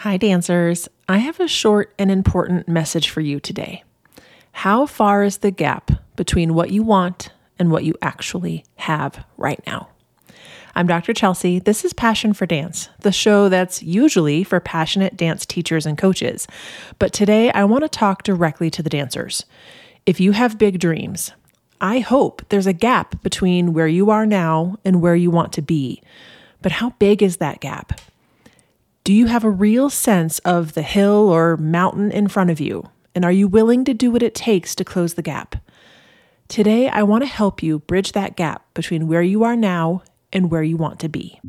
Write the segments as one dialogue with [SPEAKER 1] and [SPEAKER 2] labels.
[SPEAKER 1] Hi, dancers. I have a short and important message for you today. How far is the gap between what you want and what you actually have right now? I'm Dr. Chelsea. This is Passion for Dance, the show that's usually for passionate dance teachers and coaches. But today I want to talk directly to the dancers. If you have big dreams, I hope there's a gap between where you are now and where you want to be. But how big is that gap? Do you have a real sense of the hill or mountain in front of you? And are you willing to do what it takes to close the gap? Today, I want to help you bridge that gap between where you are now and where you want to be.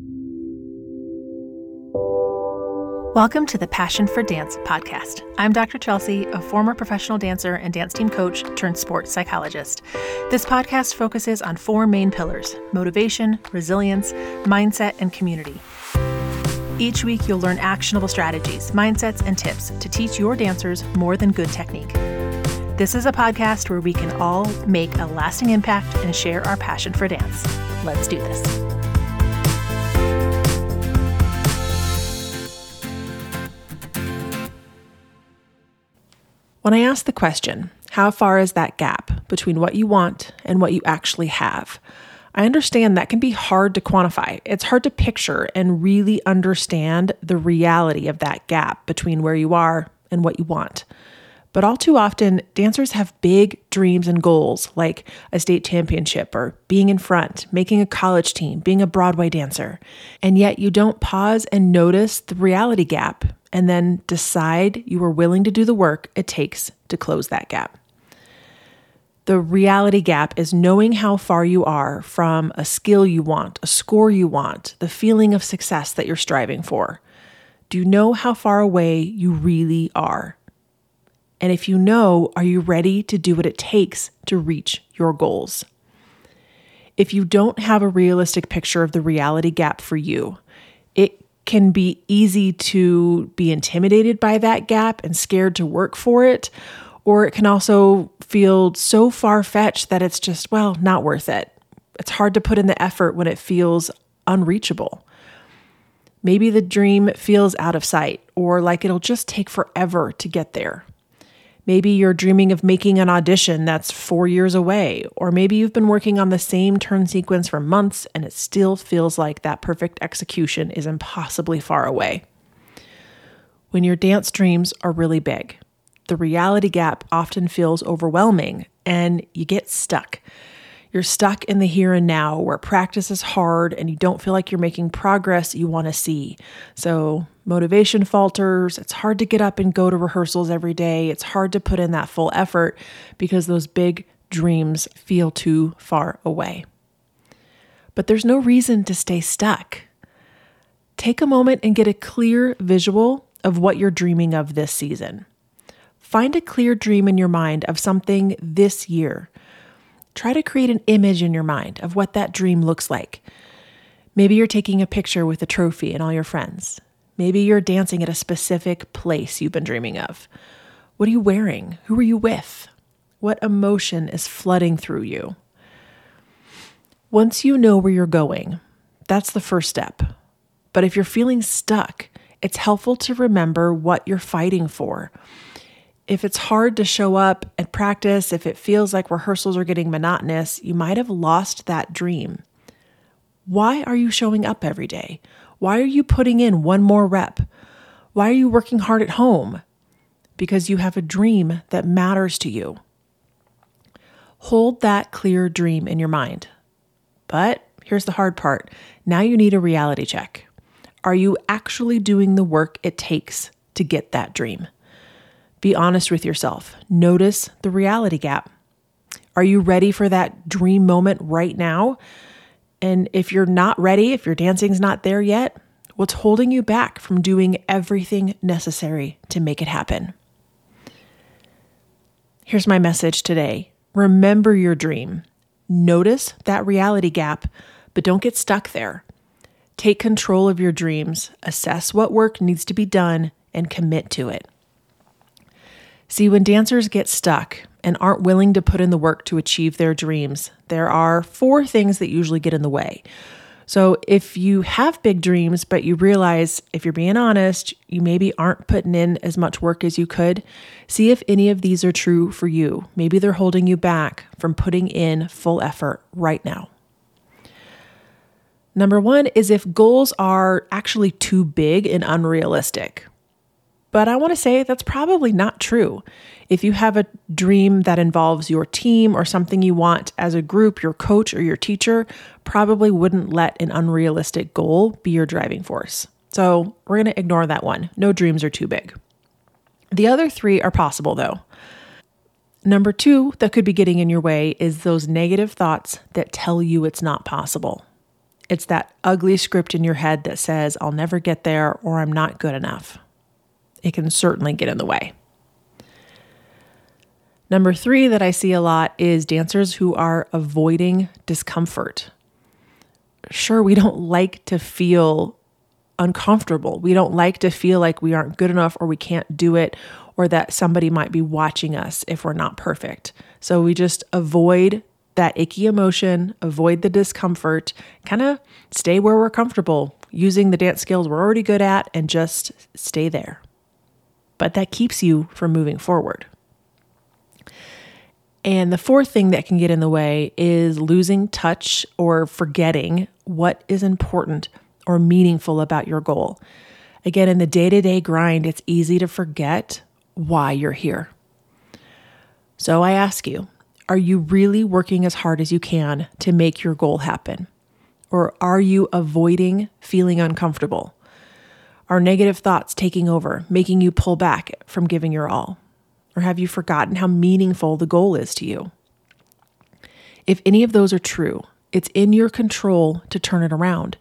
[SPEAKER 1] Welcome to the Passion for Dance podcast. I'm Dr. Chelsea, a former professional dancer and dance team coach turned sports psychologist. This podcast focuses on four main pillars motivation, resilience, mindset, and community. Each week, you'll learn actionable strategies, mindsets, and tips to teach your dancers more than good technique. This is a podcast where we can all make a lasting impact and share our passion for dance. Let's do this. When I ask the question, how far is that gap between what you want and what you actually have? I understand that can be hard to quantify. It's hard to picture and really understand the reality of that gap between where you are and what you want. But all too often, dancers have big dreams and goals like a state championship or being in front, making a college team, being a Broadway dancer. And yet you don't pause and notice the reality gap and then decide you are willing to do the work it takes to close that gap. The reality gap is knowing how far you are from a skill you want, a score you want, the feeling of success that you're striving for. Do you know how far away you really are? And if you know, are you ready to do what it takes to reach your goals? If you don't have a realistic picture of the reality gap for you, it can be easy to be intimidated by that gap and scared to work for it or it can also feel so far fetched that it's just, well, not worth it. It's hard to put in the effort when it feels unreachable. Maybe the dream feels out of sight or like it'll just take forever to get there. Maybe you're dreaming of making an audition that's four years away, or maybe you've been working on the same turn sequence for months and it still feels like that perfect execution is impossibly far away. When your dance dreams are really big, the reality gap often feels overwhelming and you get stuck. You're stuck in the here and now where practice is hard and you don't feel like you're making progress you want to see. So, motivation falters. It's hard to get up and go to rehearsals every day. It's hard to put in that full effort because those big dreams feel too far away. But there's no reason to stay stuck. Take a moment and get a clear visual of what you're dreaming of this season. Find a clear dream in your mind of something this year. Try to create an image in your mind of what that dream looks like. Maybe you're taking a picture with a trophy and all your friends. Maybe you're dancing at a specific place you've been dreaming of. What are you wearing? Who are you with? What emotion is flooding through you? Once you know where you're going, that's the first step. But if you're feeling stuck, it's helpful to remember what you're fighting for if it's hard to show up and practice, if it feels like rehearsals are getting monotonous, you might have lost that dream. Why are you showing up every day? Why are you putting in one more rep? Why are you working hard at home? Because you have a dream that matters to you. Hold that clear dream in your mind. But here's the hard part now you need a reality check. Are you actually doing the work it takes to get that dream? Be honest with yourself. Notice the reality gap. Are you ready for that dream moment right now? And if you're not ready, if your dancing's not there yet, what's holding you back from doing everything necessary to make it happen? Here's my message today remember your dream. Notice that reality gap, but don't get stuck there. Take control of your dreams, assess what work needs to be done, and commit to it. See, when dancers get stuck and aren't willing to put in the work to achieve their dreams, there are four things that usually get in the way. So, if you have big dreams, but you realize, if you're being honest, you maybe aren't putting in as much work as you could, see if any of these are true for you. Maybe they're holding you back from putting in full effort right now. Number one is if goals are actually too big and unrealistic. But I want to say that's probably not true. If you have a dream that involves your team or something you want as a group, your coach or your teacher probably wouldn't let an unrealistic goal be your driving force. So we're going to ignore that one. No dreams are too big. The other three are possible though. Number two, that could be getting in your way is those negative thoughts that tell you it's not possible. It's that ugly script in your head that says, I'll never get there or I'm not good enough it can certainly get in the way. Number three, that I see a lot is dancers who are avoiding discomfort. Sure, we don't like to feel uncomfortable. We don't like to feel like we aren't good enough or we can't do it or that somebody might be watching us if we're not perfect. So we just avoid that icky emotion, avoid the discomfort, kind of stay where we're comfortable using the dance skills we're already good at and just stay there but that keeps you from moving forward. And the fourth thing that can get in the way is losing touch or forgetting what is important or meaningful about your goal. Again, in the day to day grind, it's easy to forget why you're here. So I ask you, are you really working as hard as you can to make your goal happen? Or are you avoiding feeling uncomfortable? Are negative thoughts taking over, making you pull back from giving your all? Or have you forgotten how meaningful the goal is to you? If any of those are true, it's in your control to turn it around.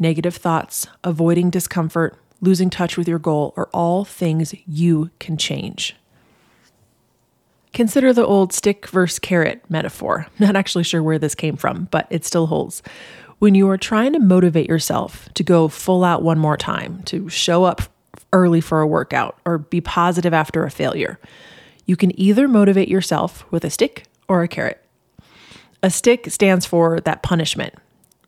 [SPEAKER 1] Negative thoughts, avoiding discomfort, losing touch with your goal are all things you can change. Consider the old stick versus carrot metaphor. Not actually sure where this came from, but it still holds when you are trying to motivate yourself to go full out one more time, to show up early for a workout, or be positive after a failure, you can either motivate yourself with a stick or a carrot. A stick stands for that punishment,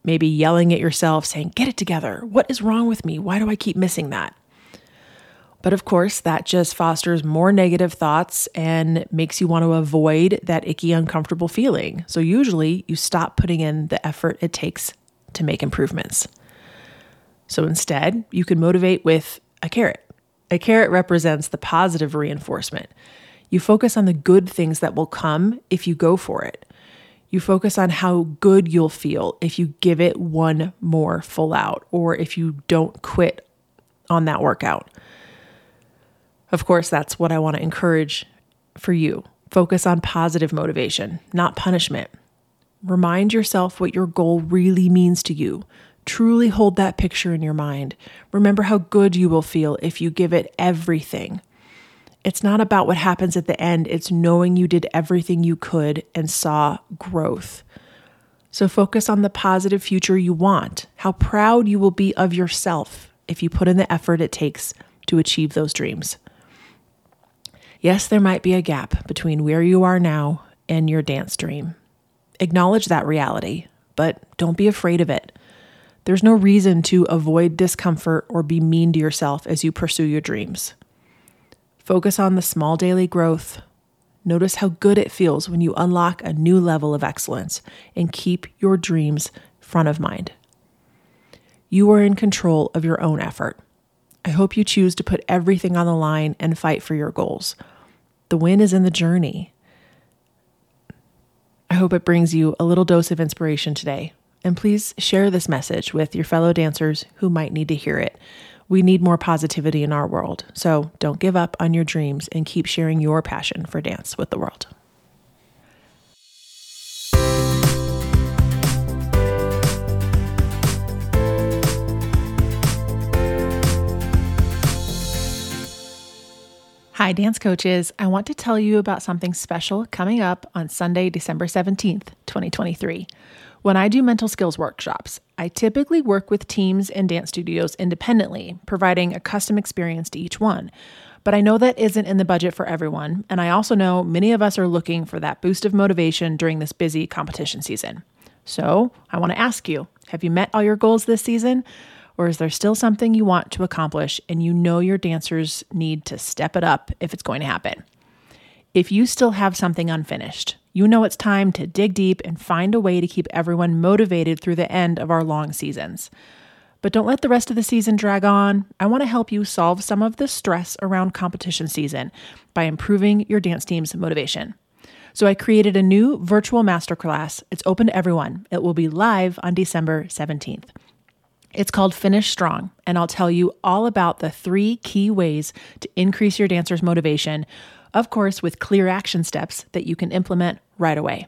[SPEAKER 1] maybe yelling at yourself, saying, Get it together. What is wrong with me? Why do I keep missing that? But of course, that just fosters more negative thoughts and makes you want to avoid that icky, uncomfortable feeling. So usually you stop putting in the effort it takes to make improvements. So instead, you can motivate with a carrot. A carrot represents the positive reinforcement. You focus on the good things that will come if you go for it. You focus on how good you'll feel if you give it one more full out or if you don't quit on that workout. Of course, that's what I want to encourage for you. Focus on positive motivation, not punishment. Remind yourself what your goal really means to you. Truly hold that picture in your mind. Remember how good you will feel if you give it everything. It's not about what happens at the end, it's knowing you did everything you could and saw growth. So focus on the positive future you want, how proud you will be of yourself if you put in the effort it takes to achieve those dreams. Yes, there might be a gap between where you are now and your dance dream. Acknowledge that reality, but don't be afraid of it. There's no reason to avoid discomfort or be mean to yourself as you pursue your dreams. Focus on the small daily growth. Notice how good it feels when you unlock a new level of excellence and keep your dreams front of mind. You are in control of your own effort. I hope you choose to put everything on the line and fight for your goals. The win is in the journey. I hope it brings you a little dose of inspiration today. And please share this message with your fellow dancers who might need to hear it. We need more positivity in our world. So don't give up on your dreams and keep sharing your passion for dance with the world. Hi, dance coaches. I want to tell you about something special coming up on Sunday, December 17th, 2023. When I do mental skills workshops, I typically work with teams and dance studios independently, providing a custom experience to each one. But I know that isn't in the budget for everyone, and I also know many of us are looking for that boost of motivation during this busy competition season. So I want to ask you have you met all your goals this season? Or is there still something you want to accomplish and you know your dancers need to step it up if it's going to happen? If you still have something unfinished, you know it's time to dig deep and find a way to keep everyone motivated through the end of our long seasons. But don't let the rest of the season drag on. I want to help you solve some of the stress around competition season by improving your dance team's motivation. So I created a new virtual masterclass. It's open to everyone. It will be live on December 17th. It's called Finish Strong, and I'll tell you all about the three key ways to increase your dancer's motivation, of course, with clear action steps that you can implement right away.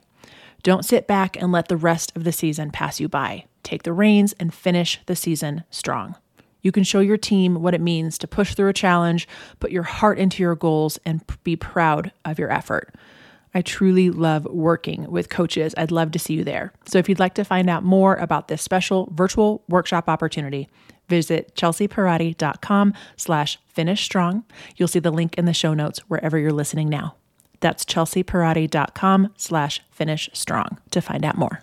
[SPEAKER 1] Don't sit back and let the rest of the season pass you by. Take the reins and finish the season strong. You can show your team what it means to push through a challenge, put your heart into your goals, and be proud of your effort. I truly love working with coaches. I'd love to see you there. So if you'd like to find out more about this special virtual workshop opportunity, visit chelseapierotti.com slash finish strong. You'll see the link in the show notes wherever you're listening now. That's chelseapierotti.com slash finish strong to find out more.